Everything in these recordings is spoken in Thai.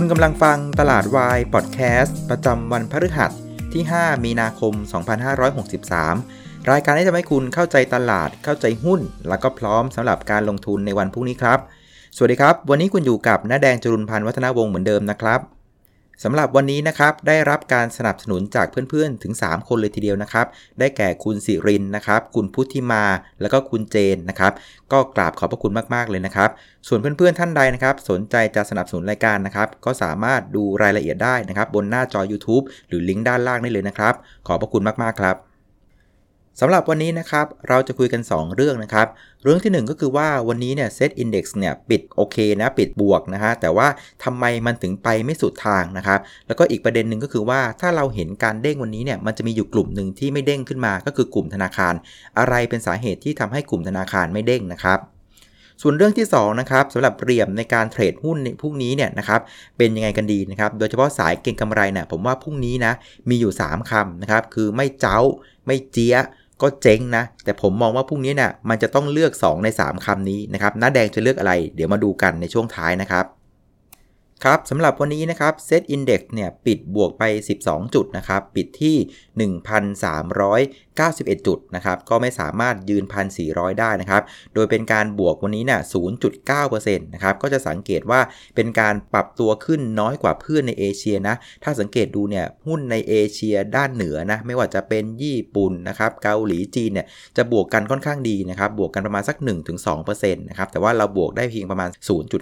คุณกำลังฟังตลาดวายพอดแคสต์ประจำวันพฤหัสที่ 5 มีนาคม 2563 รายการที่จะให้คุณเข้าใจตลาดเข้าใจหุ้น แล้วก็พร้อมสำหรับการลงทุนในวันพรุ่งนี้ครับ สวัสดีครับ วันนี้คุณอยู่กับน้าแดงจรุนพันธ์วัฒนาวงศ์เหมือนเดิมนะครับ สำหรับวันนี้นะครับได้รับการสนับสนุนจากเพื่อนๆถึง 3 คนเลยทีเดียวนะครับ ได้แก่คุณสิรินนะครับ คุณพุทธิมา แล้วก็คุณเจนนะครับ ก็กราบขอบพระคุณมากๆเลยนะครับ ส่วนเพื่อนๆท่านใดนะครับ สนใจจะสนับสนุนรายการนะครับ ก็สามารถดูรายละเอียดได้นะครับ บนหน้าจอ YouTube หรือลิงก์ด้านล่างได้เลยนะครับ ขอบพระคุณมากๆครับ สำหรับวันนี้นะครับ เราจะคุยกัน 2 เรื่องนะครับ เรื่องที่ 1 ก็คือว่าวันนี้เนี่ยเซตอินดี x เนี่ยปิดโอเคนะปิดบวกนะฮะแต่ว่าทำไมมันถึงไปไม่สุดทางนะครับ แล้วก็อีกประเด็นหนึ่งก็คือว่าถ้าเราเห็นการเด้งวันนี้เนี่ยมันจะมีอยู่กลุ่มหนึ่งที่ไม่เด้งขึ้นมาก็คือกลุ่มธนาคาร อะไรเป็นสาเหตุที่ทำให้กลุ่มธนาคารไม่เด้งนะครับส่วนเรื่องที่2นะครับสำหรับเรียมในการเทรดหุ้นพรุ่งนี้เนี่ยนะครับเป็นยังไงกันดีนะครับโดยเฉพาะสายเก็งกำไรเนี่ยผมว่าพรุ่งนี้นะมีอยู่ 3คำนะครับคือไม่เจ้า ไม่เจี๊ย ก็เจ๊งนะ แต่ผมมองว่าพรุ่งนี้เนะี่ยมันจะต้องเลือก 2 ใน 3คำนี้นะครับน้าแดงจะเลือกอะไร เดี๋ยวมาดูกันในช่วงท้ายนะครับ ครับสำหรับวันนี้นะครับเซตอินเดี x เนี่ยปิดบวกไป 12 จุดนะครับ ปิดที่ 1,391 จุดนะครับ ก็ไม่สามารถยืน 1,400 ได้นะครับ โดยเป็นการบวกวันนี้เนี่ย0.9%นะครับ ก็จะสังเกตว่าเป็นการปรับตัวขึ้นน้อยกว่าเพื่อนในเอเชียนะ ถ้าสังเกตดูเนี่ยหุ้นในเอเชียด้านเหนือนะ ไม่ว่าจะเป็นญี่ปุ่นนะครับ เกาหลีจีนเนี่ยจะบวกกันค่อนข้างดีนะครับ บวกกันประมาณสัก 1-2%นะครับ แต่ว่าเราบวกได้เพียงประมาณ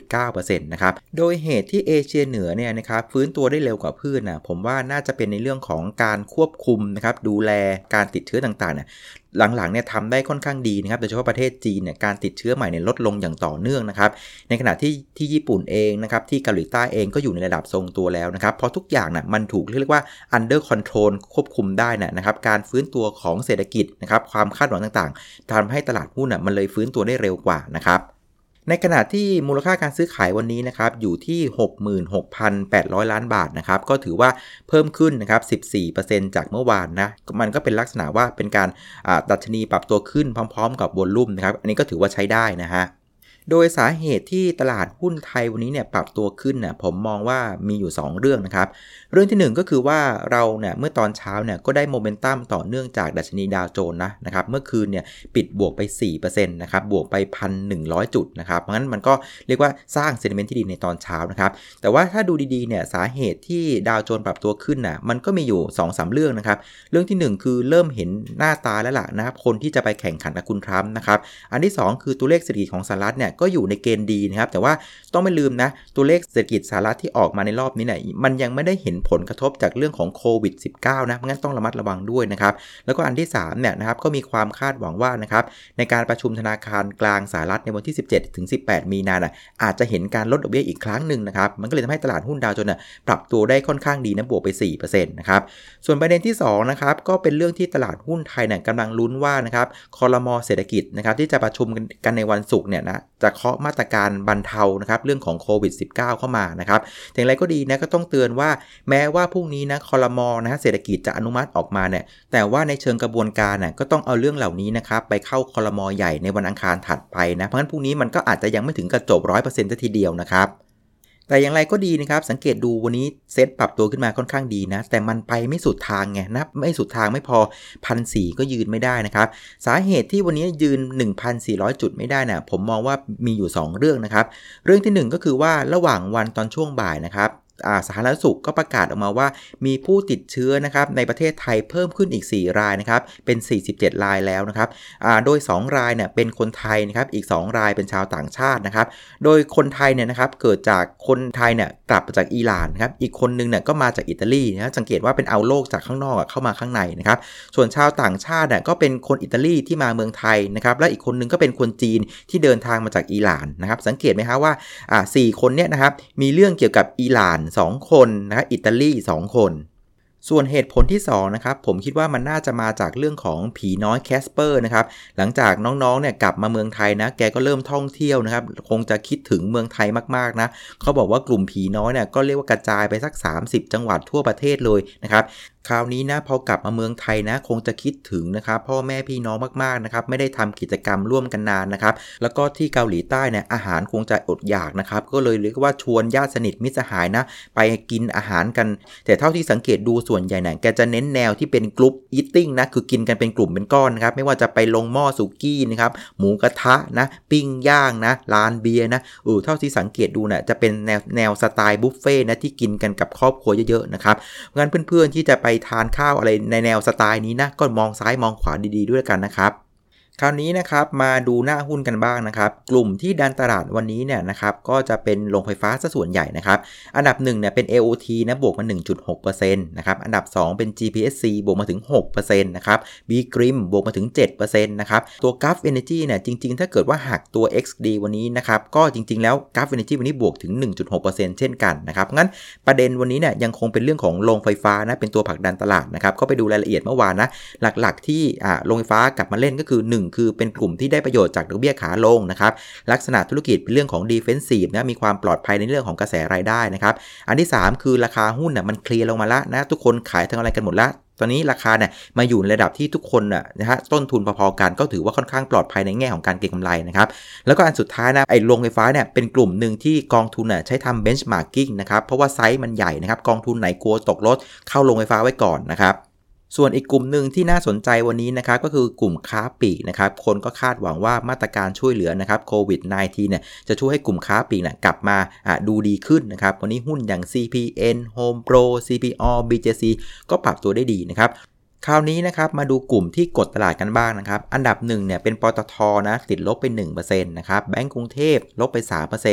0.9%นะครับ โดยเหตุที่เอเชียเหนือเนี่ยนะครับฟื้นตัวได้เร็วกว่าพืชนะผมว่าน่าจะเป็นในเรื่องของการควบคุมนะครับดูแลการติดเชื้อต่างๆเนี่ยหลังๆเนี่ยทำได้ค่อนข้างดีนะครับโดยเฉพาะประเทศจีนเนี่ยการติดเชื้อใหม่เนี่ยลดลงอย่างต่อเนื่องนะครับในขณะที่ที่ญี่ปุ่นเองนะครับที่เกาหลีใต้เองก็อยู่ในระดับทรงตัวแล้วนะครับเพราะทุกอย่างน่ะมันถูกเรียกว่า under control ควบคุมได้นะนะครับการฟื้นตัวของเศรษฐกิจนะครับความคาดหวังต่างๆทำให้ตลาดหุ้นน่ะมันเลยฟื้นตัวได้เร็วกว่านะครับ ในขณะที่มูลค่าการซื้อขายวันนี้นะครับอยู่ที่ 66,800 ล้านบาทนะครับก็ถือว่าเพิ่มขึ้นนะครับ 14%จากเมื่อวานนะมันก็เป็นลักษณะว่าเป็นการดัชนีปรับตัวขึ้นพร้อม ๆ กับวอลลุ่มนะครับอันนี้ก็ถือว่าใช้ได้นะฮะ โดยสาเหตุที่ตลาดหุ้นไทยวันนี้เนี่ยปรับตัวขึ้นน่ยผมมองว่ามีอยู่ 2 เรื่องนะครับ เรื่องที่ 1 ก็คือว่าเราเนี่ยเมื่อตอนเช้าเนี่ยก็ได้โมเมนตัมต่อเนื่องจากดัชนีดาวโจนส์นะนะครับเมื่อคืนเนี่ยปิดบวกไป4%นะครับบวกไป 1,100 จุดนะครับเพราะงั้นมันก็เรียกว่าสร้างเซนิเมนต์ที่ดีในตอนเช้านะครับแต่ว่าถ้าดูดีๆเนี่ยสาเหตุที่ดาวโจนส์ปรับตัวขึ้นน่ะมันก็มีอยู่ 2-3 เรื่องนะครับเรื่องที่ 1 คือเริ่มเห็นหน้าตาแล้วล่ะนะครับคนที่จะไปแข่งขันกับคุณทรัมป์นะครับอันที่ 2 คือตัวเลขเศรษฐกิจของสหรัฐเนี่ยก็อยู่ในเกณฑ์ดีนะครับ แต่ว่าต้องไม่ลืมนะ ตัวเลขเศรษฐกิจสหรัฐที่ออกมาในรอบนี้เนี่ยมันยังไม่ได้เห็นผลกระทบจากเรื่องของโควิด -19 นะงั้นต้องระมัดระวังด้วยนะครับ แล้วก็อันที่3เนี่ยนะครับก็มีความคาดหวังว่านะครับในการประชุมธนาคารกลางสหรัฐในวันที่ 17ถึง18 มีนาอาจจะเห็นการลดดอกเบี้ยอีกครั้งหนึ่งนะครับมันก็เลยทำให้ตลาดหุ้นดาวจนส์ปรับตัวได้ค่อนข้างดีนะบวกไป4%นะครับส่วนประเด็นที่2นะครับก็เป็นเรื่องที่ตลาดหุ้นไทยเนี่ยกำลังลุ้นว่านะครับคอรมอเศรษฐกิจนะครับที่จะประชุมกันในวันศุกร์เนี่ยนะจะเคาะมาตรการบรรเทานะครับเรื่องของโควิด -19 เข้ามานะครับอย่างไรก็ดีนะก็ต้องเตือนว่าแม้ว่าพรุ่งนี้นะคอรมอนะฮะเศรษฐกิจจะอนุมัติออกมาเนี่ยแต่ว่าในเชิงกระบวนการน่ยก็ต้องเอาเรื่องเหล่านี้นะครับไปเข้าคอรมอใหญ่ในวันอังคารถัดไปนะเพราะฉะนั้นพรุ่งนี้มันก็อาจจะยังไม่ถึงกระจบร้อยเปอร์เซ็นต์ทีเดียวนะครับ แต่อย่างไรก็ดีนะครับ สังเกตดูวันนี้เซตปรับตัวขึ้นมาค่อนข้างดีนะ แต่มันไปไม่สุดทางไงนะไม่สุดทางไม่พอพันสก็ยืนไม่ได้นะครับ สาเหตุที่วันนี้ยืน 1,400 จุดไม่ได้นะผมมองว่ามีอยู่ 2 เรื่องนะครับ เรื่องที่ 1 ก็คือว่าระหว่างวันตอนช่วงบ่ายนะครับ สาธารณสุขก็ประกาศออกมาว่า มีผู้ติดเชื้อนะครับในประเทศไทยเพิ่มขึ้นอีก 4 รายนะครับเป็น 47 รายแล้วนะครับโดย 2 รายเนี่ยเป็นคนไทยนะครับอีก 2 รายเป็นชาวต่างชาตินะครับโดยคนไทยเนี่ยนะครับเกิดจากคนไทยเนี่ยกลับมาจากอิหร่านครับอีกคนนึงเนี่ยก็มาจากอิตาลีนะสังเกตว่าเป็นเอาโลกจากข้างนอกเข้ามาข้างในนะครับส่วนชาวต่างชาติเนี่ยก็เป็นคนอิตาลีที่มาเมืองไทยนะครับและอีกคนนึงก็เป็นคนจีนที่เดินทางมาจากอิหร่านนะครับสังเกตไหมครับว่าอ่คนเนี่ยนะครับมีเรื่องเกี่ยวกับอิหร่าน2 คนนะอิตาลี 2 คน ส่วนเหตุผลที่2นะครับผมคิดว่ามันน่าจะมาจากเรื่องของผีน้อยแคสเปอร์นะครับหลังจากน้องๆเนี่ยกลับมาเมืองไทยนะ แกก็เริ่มท่องเที่ยวนะครับ คงจะคิดถึงเมืองไทยมากๆนะเขาบอกว่ากลุ่มผีน้อยเนี่ยก็เรียกว่ากระจายไปสัก 30 จังหวัดทั่วประเทศเลยนะครับ คราวนี้นะพอกลับมาเมืองไทยนะคงจะคิดถึงนะครับพ่อแม่พี่น้องมากๆนะครับไม่ได้ทำกิจกรรมร่วมกันนานนะครับแล้วก็ที่เกาหลีใต้เนี่ยอาหารคงจะอดอยากนะครับก็เลยเรียกว่าชวนญาติสนิทมิตรสหายนะไปกินอาหารกัน แต่เท่าที่สังเกตดูส่วนใหญ่เนี่ยแกจะเน้นแนวที่เป็นกลุ่ม eating นะคือกินกันเป็นกลุ่มเป็นก้อนนะครับไม่ว่าจะไปลงหม้อสุกี้นะครับหมูกระทะนะปิ้งย่างนะร้านเบียร์นะเออเท่าที่สังเกตดูนะ่ะจะเป็นแนวแนวสไตล์บุฟเฟ่ต์นะที่กินกันกับครอบครัวเยอะๆนะครับงั้นเพื่อนๆที่จะไปทานข้าวอะไรในแนวสไตล์นี้นะก็มองซ้ายมองขวาดีๆด้วยกันนะครับ คราวนี้นะครับมาดูหน้าหุ้นกันบ้างนะครับ กลุ่มที่ดันตลาดวันนี้เนี่ยนะครับก็จะเป็นโรงไฟฟ้าซะส่วนใหญ่นะครับอันดับ1เนี่ยเป็น AOT นะบวกมา 1.6%นะครับอันดับ 2 เป็น GPSC บวกมาถึง6%นะครับ B Grim บวกมาถึง7%นะครับตัว Gulf Energy เนี่ยจริง ๆ ถ้าเกิดว่าหักตัว XD วันนี้นะครับก็จริง ๆ แล้ว Gulf Energy วันนี้บวกถึง 1.6%เช่นกันนะครับงั้นประเด็นวันนี้เนี่ยยังคงเป็นเรื่องของโรงไฟฟ้านะเป็นตัวผลักดันตลาดนะครับก็ไปดูรายละเอียดเมื่อวานนะหลักๆ ที่อ่าโรงไฟฟ้ากลับมาเล่นก็คือ 1คือเป็นกลุ่มที่ได้ประโยชน์จากดอกเบี้ยขาลงนะครับลักษณะธุรกิจเป็นเรื่องของ defensive นะมีความปลอดภัยในเรื่องของกระแสรายได้นะครับอันที่ 3 คือราคาหุ้นน่ะมันเคลียร์ลงมาแล้วนะทุกคนขายทั้งอะไรกันหมดแล้วตอนนี้ราคาเนี่ยมาอยู่ในระดับที่ทุกคนนะนะฮะต้นทุนพอๆกันก็ถือว่าค่อนข้างปลอดภัยในแง่ของการเก็งกำไรนะครับแล้วก็อันสุดท้ายนะไอ้โรงไฟฟ้าเนี่ยเป็นกลุ่มหนึ่งที่กองทุนน่ะใช้ทำ benchmarking นะครับเพราะว่าไซส์มันใหญ่นะครับกองทุนไหนกลัวตกรถเข้าโรงไฟฟ้าไว้ก่อนนะครับ ส่วนอีกกลุ่มหนึ่งที่น่าสนใจวันนี้นะครับก็คือกลุ่มค้าปลีกนะครับคนก็คาดหวังว่ามาตรการช่วยเหลือนะครับโควิด -19 เนี่ยจะช่วยให้กลุ่มค้าปลีกนะกลับมาดูดีขึ้นนะครับวันนี้หุ้นอย่าง CPN Home Pro CPO BJC ก็ปรับตัวได้ดีนะครับคราวนี้นะครับมาดูกลุ่มที่กดตลาดกันบ้างนะครับ อันดับ1เนี่ยเป็นปตทนะติดลบไป1%นะครับแบงก์กรุงเทพลบไป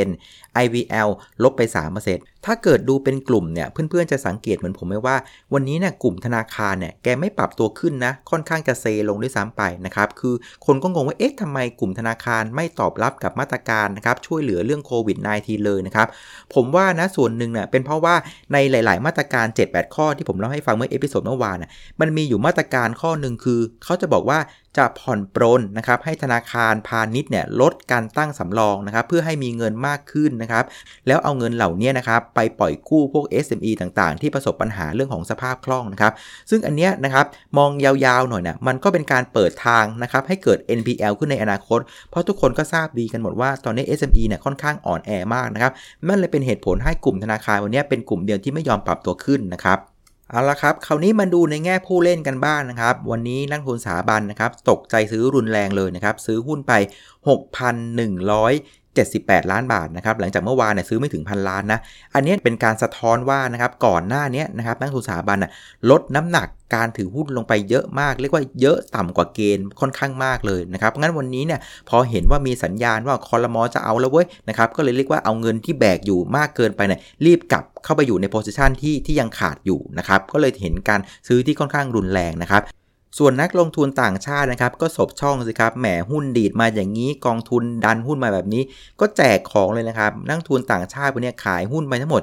3% IVL ลบไป 3% ถ้าเกิดดูเป็นกลุ่มเนี่ยเพื่อนๆจะสังเกตเหมือนผมไหมว่า วันนี้เนี่ยกลุ่มธนาคารเนี่ยแกไม่ปรับตัวขึ้นนะค่อนข้างจะเซลงด้วยซ้ำไปนะครับคือคนก็งงว่าเอ๊ะทำไมกลุ่มธนาคารไม่ตอบรับกับมาตรการนะครับช่วยเหลือเรื่องโควิด -19 เลยนะครับผมว่านะส่วนหนึ่งเนี่ยเป็นเพราะว่าในหลาย ๆ มาตรการ 7-8 ข้อที่ผมเล่าให้ฟังเมื่อ episode เมื่อวานน่ะมันมีอยู่มาตรการข้อหนึ่งคือเขาจะบอกว่า จะผ่อนปรนนะครับให้ธนาคารพาณิชย์เนี่ยลดการตั้งสำรองนะครับเพื่อให้มีเงินมากขึ้นนะครับแล้วเอาเงินเหล่านี้นะครับไปปล่อยกู้พวก SME ต่างๆ ที่ประสบปัญหาเรื่องของสภาพคล่องนะครับซึ่งอันเนี้ยนะครับมองยาวๆหน่อยนะมันก็เป็นการเปิดทางนะครับให้เกิด NPL ขึ้นในอนาคต เพราะทุกคนก็ทราบดีกันหมดว่าตอนนี้ SME เนี่ยค่อนข้างอ่อนแอมากนะครับนั่นเลยเป็นเหตุผลให้กลุ่มธนาคารวันนี้เป็นกลุ่มเดียวที่ไม่ยอมปรับตัวขึ้นนะครับ เอาละครับ คราวนี้มาดูในแง่ผู้เล่นกันบ้างนนะครับ วันนี้นักทุนสถาบันนะครับ ตกใจซื้อรุนแรงเลยนะครับ ซื้อหุ้นไป 6,100 78 ล้านบาทนะครับหลังจากเมื่อวานเนี่ยซื้อไม่ถึงพันล้านนะอันนี้เป็นการสะท้อนว่านะครับก่อนหน้านี้นะครับนักทุนสถาบันนะลดน้ำหนักการถือหุ้นลงไปเยอะมาก เรียกว่าเยอะต่ำกว่าเกณฑ์ค่อนข้างมากเลยนะครับงั้นวันนี้เนี่ยพอเห็นว่ามีสัญญาณว่าคอรมอจะเอาแล้วเว้ยนะครับก็เลยเรียกว่าเอาเงินที่แบกอยู่มากเกินไปเนี่ยรีบกลับเข้าไปอยู่ในโพสิชันที่ที่ยังขาดอยู่นะครับก็เลยเห็นการซื้อที่ค่อนข้างรุนแรงนะครับ ส่วนนักลงทุนต่างชาตินะครับก็สบช่องสิครับแหมหุ้นดีดมาอย่างนี้กองทุนดันหุ้นมาแบบนี้ ก็แจกของเลยนะครับ นักทุนต่างชาติวันนี้ขายหุ้นไปทั้งหมด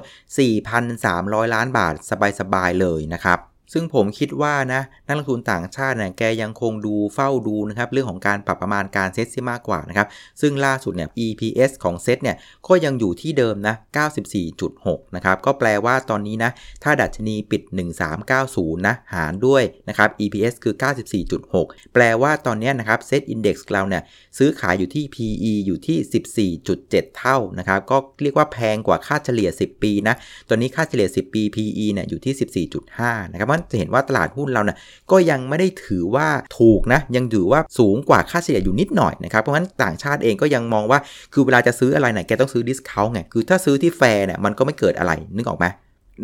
4,300 ล้านบาทสบายๆเลยนะครับ ซึ่งผมคิดว่านะนักลงทุนต่างชาติเนี่ยแกยังคงดูเฝ้าดูนะครับเรื่องของการปรับประมาณการเซ็ตที่มากกว่านะครับซึ่งล่าสุดเนี่ย EPS ของเซ็ตเนี่ยก็ยังอยู่ที่เดิมนะ 94.6 นะครับก็แปลว่าตอนนี้นะถ้าดัชนีปิด 1390 นะหารด้วยนะครับ EPS คือ 94.6 แปลว่าตอนนี้นะครับเซ็ตอินดี x เราเนี่ยซื้อขายอยู่ที่ PE อยู่ที่ 14.7 เท่านะครับก็เรียกว่าแพงกว่าค่าเฉลี่ย 10 ปีนะตอนนี้ค่าเฉลี่ย 10 ปี PE เนี่ยอยู่ที่ 14.5 นะครับจะเห็นว่าตลาดหุ้นเราเนี่ยก็ยังไม่ได้ถือว่าถูกนะ ยังถือว่าสูงกว่าค่าเฉลี่ยอยู่นิดหน่อยนะครับ เพราะฉะนั้นต่างชาติเองก็ยังมองว่า คือเวลาจะซื้ออะไรเนี่ยแกต้องซื้อ discount ไง คือถ้าซื้อที่แฟร์เนี่ยมันก็ไม่เกิดอะไรนึกออกไหม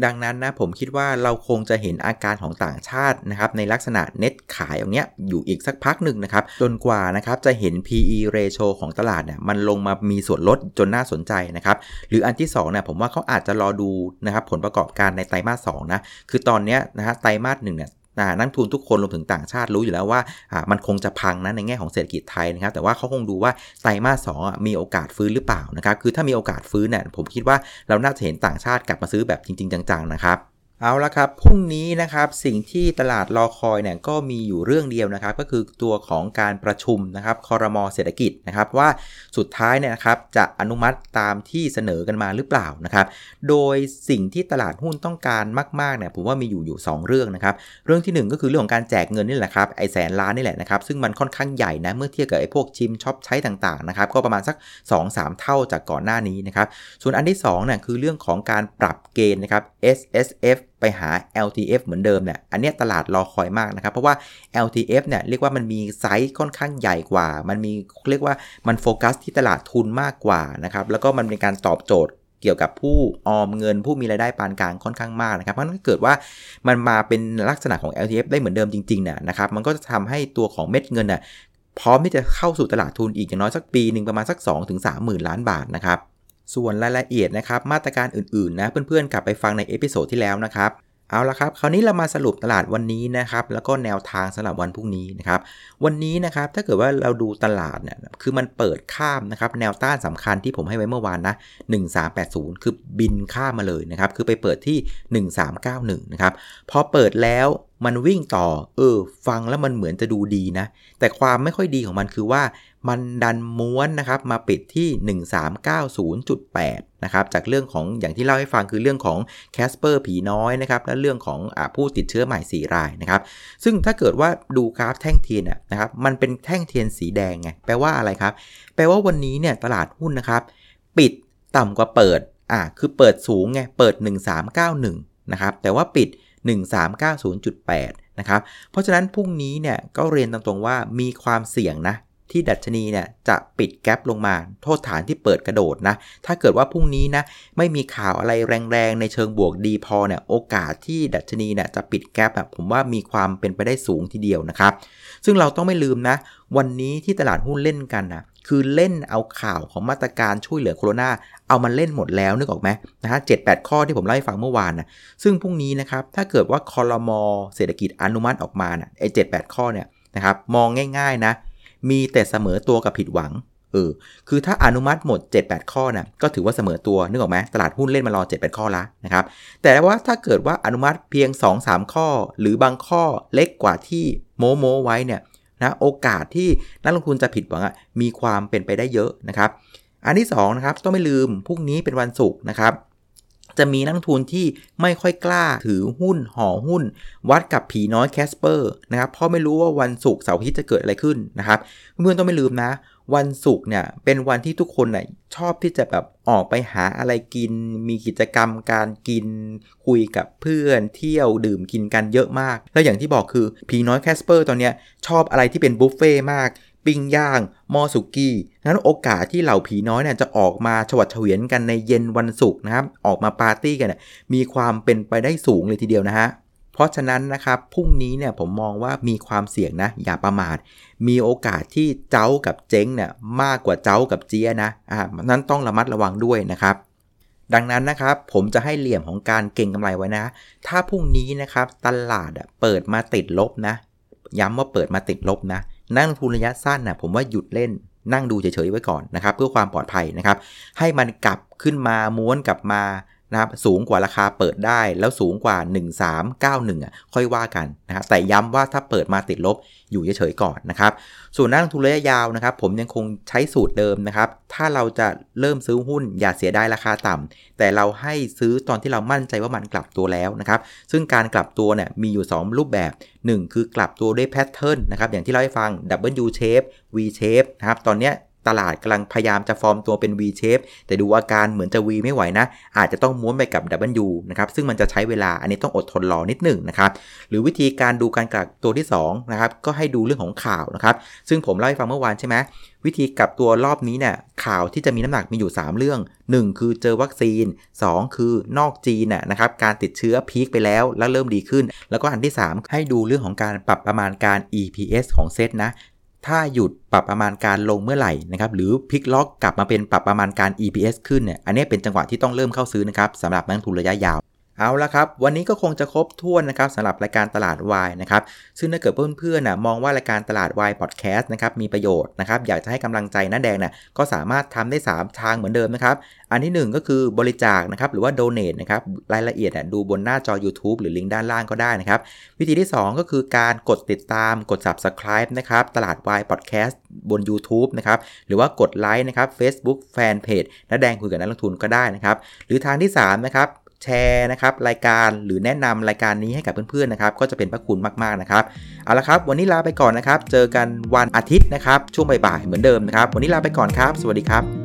ดังนั้นนะผมคิดว่าเราคงจะเห็นอาการของต่างชาตินะครับในลักษณะเน็ตขายอย่างเนี้ยอยู่อีกสักพักหนึ่งนะครับจนกว่านะครับจะเห็น PE ratio ของตลาดเนี่ยมันลงมามีส่วนลดจนน่าสนใจนะครับหรืออันที่2เนี่ยผมว่าเขาอาจจะรอดูนะครับผลประกอบการในไตรมาสสนะคือตอนเนี้ยนะฮะไตรมาสหนึ่งเนี่ย นักทุนทุกคนรวมถึงต่างชาติรู้อยู่แล้วว่ามันคงจะพังนะในแง่ของเศรษฐกิจไทยนะครับแต่ว่าเขาคงดูว่าไตรมาสสองมีโอกาสฟื้นหรือเปล่านะครับคือถ้ามีโอกาสฟื้นเนี่ยผมคิดว่าเราน่าจะเห็นต่างชาติกลับมาซื้อแบบจริง ๆ จังๆนะครับ เอาละครับพรุ่งนี้นะครับสิ่งที่ตลาดรอคอยเนี่ยก็มีอยู่เรื่องเดียวนะครับ ก็คือตัวของการประชุมนะครับคอรมอเศรษฐกิจนะครับว่าสุดท้ายเนี่ยนะครับจะอนุมัติตามที่เสนอกันมาหรือเปล่านะครับ โดยสิ่งที่ตลาดหุ้นต้องการมากๆเนี่ยผมว่ามีอยู่อยู่ 2 เรื่องนะครับ เรื่องที่ 1 ก็คือเรื่องของการแจกเงินนี่แหละครับไอแสนล้านนี่แหละนะครับซึ่งมันค่อนข้างใหญ่นะเมื่อเทียบกับไอพวกชิมช็อปใช้ต่างๆนะครับก็ประมาณสัก 2-3 เท่าจากก่อนหน้านี้นะครับส่วนอันที่2เนี่ยคือเรื่องของการปรับเกณฑ์นะครับ SSF ไปหา LTF เหมือนเดิมเนี่ย อันนี้ตลาดรอคอยมากนะครับ เพราะว่า LTF เนี่ยเรียกว่ามันมีไซส์ค่อนข้างใหญ่กว่า มันมีเรียกว่ามันโฟกัสที่ตลาดทุนมากกว่านะครับ แล้วก็มันเป็นการตอบโจทย์เกี่ยวกับผู้ออมเงินผู้มีรายได้ปานกลางค่อนข้างมากนะครับ เพราะนั้นเกิดว่ามันมาเป็นลักษณะของ LTF ได้เหมือนเดิมจริงๆเนี่ยนะครับ มันก็จะทำให้ตัวของเม็ดเงินน่ะพร้อมที่จะเข้าสู่ตลาดทุนอีกอย่างน้อยสักปีหนึ่งประมาณสัก 2-3 หมื่นล้านบาทนะครับ ส่วนรายละเอียดนะครับมาตรการอื่นๆนะเพื่อนๆกลับไปฟังใน episode ที่แล้วนะครับเอาละครับ คราวนี้เรามาสรุปตลาดวันนี้นะครับ แล้วก็แนวทางสำหรับวันพรุ่งนี้นะครับ วันนี้นะครับถ้าเกิดว่าเราดูตลาดเนี่ยคือมันเปิดข้ามนะครับ แนวต้านสำคัญที่ผมให้ไว้เมื่อวานนะ1380 คือบินข้ามมาเลยนะครับ คือไปเปิดที่ 1391 นะครับ พอเปิดแล้ว มันวิ่งต่อ เออ ฟังแล้วมันเหมือนจะดูดีนะ แต่ความไม่ค่อยดีของมันคือว่า มันดันม้วนนะครับ มาปิดที่ 1390.8 นะครับ จากเรื่องของอย่างที่เล่าให้ฟังคือเรื่องของแคสเปอร์ผีน้อยนะครับ และเรื่องของผู้ติดเชื้อใหม่ 4 รายนะครับ ซึ่งถ้าเกิดว่าดูกราฟแท่งเทียนนะครับ มันเป็นแท่งเทียนสีแดงไง แปลว่าอะไรครับ แปลว่าวันนี้เนี่ยตลาดหุ้นนะครับ ปิดต่ำกว่าเปิด อ่า คือเปิดสูงไง เปิด 1391 นะครับ แต่ว่าปิด 1390.8 นะครับ เพราะฉะนั้นพรุ่งนี้เนี่ยก็เรียนตรงๆว่ามีความเสี่ยงนะ ที่ดัชนีเนี่ยจะปิดแกลบลงมา โทษฐานที่เปิดกระโดดนะ ถ้าเกิดว่าพรุ่งนี้นะไม่มีข่าวอะไรแรงๆ ในเชิงบวกดีพอเนี่ยโอกาสที่ดัชนีเนี่ยจะปิดแกลบแบบผมว่ามีความเป็นไปได้สูงทีเดียวนะครับ ซึ่งเราต้องไม่ลืมนะ วันนี้ที่ตลาดหุ้นเล่นกันนะคือเล่นเอาข่าวของมาตรการช่วยเหลือโควิดเอามันเล่นหมดแล้วนึกออกไหมนะฮะเจ็ดแปดข้อที่ผมเล่าให้ฟังเมื่อวานนะซึ่งพรุ่งนี้นะครับถ้าเกิดว่าคอรมอเศรษฐกิจอนุมัติออกมานะไอ้เจ็ดแปดข้อเนี่ยนะครับมองง่ายๆนะ มีแต่เสมอตัวกับผิดหวังเออคือถ้าอนุมัติหมด 7-8 ข้อนะ่ะก็ถือว่าเสมอตัวนึกออกไหมตลาดหุ้นเล่นมารอ 7-8 ข้อละนะครับ แต่ว่าถ้าเกิดว่าอนุมัติเพียง 2-3 ข้อ หรือบางข้อเล็กกว่าที่โมโมไว้เนี่ยนะโอกาสที่นักลงทุนจะผิดหวังมีความเป็นไปได้เยอะนะครับ อันที่2นะครับต้องไม่ลืมพรุ่งนี้เป็นวันศุกร์นะครับ จะมีนักทุนที่ไม่ค่อยกล้าถือหุ้นห่อหุ้น วัดกับผีน้อยแคสเปอร์นะครับเพราะไม่รู้ว่าวันศุกร์เสาร์อาทิตย์จะเกิดอะไรขึ้นนะครับเพื่อนต้องไม่ลืมนะ วันศุกร์เนี่ยเป็นวันที่ทุกคนเนี่ยชอบที่จะแบบออกไปหาอะไรกิน มีกิจกรรมการกิน คุยกับเพื่อนเที่ยวดื่มกินกันเยอะมาก แล้วอย่างที่บอกคือผีน้อยแคสเปอร์ตอนเนี้ยชอบอะไรที่เป็นบุฟเฟ่มาก ปิ้งย่างมอสุกี้นั้นโอกาสที่เหล่าผีน้อยเนี่ยจะออกมาฉวัดเฉวียนกันในเย็นวันศุกร์นะครับ ออกมาปาร์ตี้กันเนี่ยมีความเป็นไปได้สูงเลยทีเดียวนะฮะเพราะฉะนั้นนะครับพรุ่งนี้เนี่ยผมมองว่ามีความเสี่ยงนะอย่าประมาท มีโอกาสที่เจ้ากับเจ๊งเนี่ยมากกว่าเจ้ากับเจี๊ยนะอ่านั้นต้องระมัดระวังด้วยนะครับดังนั้นนะครับผมจะให้เหลี่ยมของการเก่งกำไรไว้นะ ถ้าพรุ่งนี้นะครับตลาดเปิดมาติดลบนะ ย้ำว่าเปิดมาติดลบนะ นักลงทุนระยะสั้นนะผมว่าหยุดเล่นนั่งดูเฉยๆไว้ก่อนนะครับ เพื่อความปลอดภัยนะครับ ให้มันกลับขึ้นมาม้วนกลับมา นะครับสูงกว่าราคาเปิดได้แล้วสูงกว่า 1391อะค่อยว่ากันนะครับแต่ย้ำว่าถ้าเปิดมาติดลบอยู่เฉยๆก่อนนะครับส่วนนักลงทุนระยะยาวนะครับ ผมยังคงใช้สูตรเดิมนะครับ ถ้าเราจะเริ่มซื้อหุ้นอย่าเสียไดายราคาต่ำแต่เราให้ซื้อตอนที่เรามั่นใจว่ามันกลับตัวแล้วนะครับ ซึ่งการกลับตัวเนี่ยมีอยู่ 2 รูปแบบ 1 คือกลับตัวด้วยแพทเทิร์นนะครับอย่างที่เราให้ฟัง W shape V shape นะครับตอนเนี้ย ตลาดกำลังพยายามจะฟอร์มตัวเป็น V shape แต่ดูอาการเหมือนจะ V ไม่ไหวนะ อาจจะต้องม้วนไปกับ W นะครับซึ่งมันจะใช้เวลาอันนี้ต้องอดทนรอนิดหนึ่งนะครับหรือวิธีการดูการกลับตัวที่2นะครับก็ให้ดูเรื่องของข่าวนะครับซึ่งผมเล่าให้ฟังเมื่อวานใช่ไหมวิธีกลับตัวรอบนี้เนี่ยข่าวที่จะมีน้ำหนักมีอยู่ 3 เรื่อง 1 คือเจอวัคซีน 2 คือนอกจีนนะครับการติดเชื้อพีคไปแล้วแล้วเริ่มดีขึ้น แล้วก็อันที่ 3 ให้ดูเรื่องของการปรับประมาณการ EPS ของเซตนะ ถ้าหยุดปรับประมาณการลงเมื่อไหร่นะครับหรือพลิกล็อกกลับมาเป็นปรับประมาณการ EPS ขึ้นเนี่ยอันนี้เป็นจังหวะที่ต้องเริ่มเข้าซื้อนะครับสำหรับนักทุนระยะยาว เอาละครับ วันนี้ก็คงจะครบถ้วนนะครับสำหรับรายการตลาดวายนะครับซึ่งถ้าเกิดเพื่อนๆนะมองว่ารายการตลาดวายพอดแคสต์นะครับมีประโยชน์นะครับอยากจะให้กำลังใจน้าแดงนะ่ะก็สามารถทำได้ 3 ทางเหมือนเดิมนะครับ อันที่ 1 ก็คือบริจาคนะครับหรือว่า donate นะครับรายละเอียดนะดูบนหน้าจอ YouTube หรือลิงก์ด้านล่างก็ได้นะครับ วิธีที่ 2 ก็คือการกดติดตามกด subscribe นะครับตลาดวายพอดแคสต์บน YouTube นะครับหรือว่ากดไลค์นะครับ Facebook Fanpage น้าแดงคุยกับนักลงทุนก็ได้นะครับหรือทางที่3นะครับ แชร์นะครับรายการหรือแนะนำรายการนี้ให้กับเพื่อนๆนะครับก็จะเป็นพระคุณมากๆนะครับเอาละครับวันนี้ลาไปก่อนนะครับ เจอกันวันอาทิตย์นะครับช่วงบ่ายๆเหมือนเดิมนะครับวันนี้ลาไปก่อนครับ สวัสดีครับ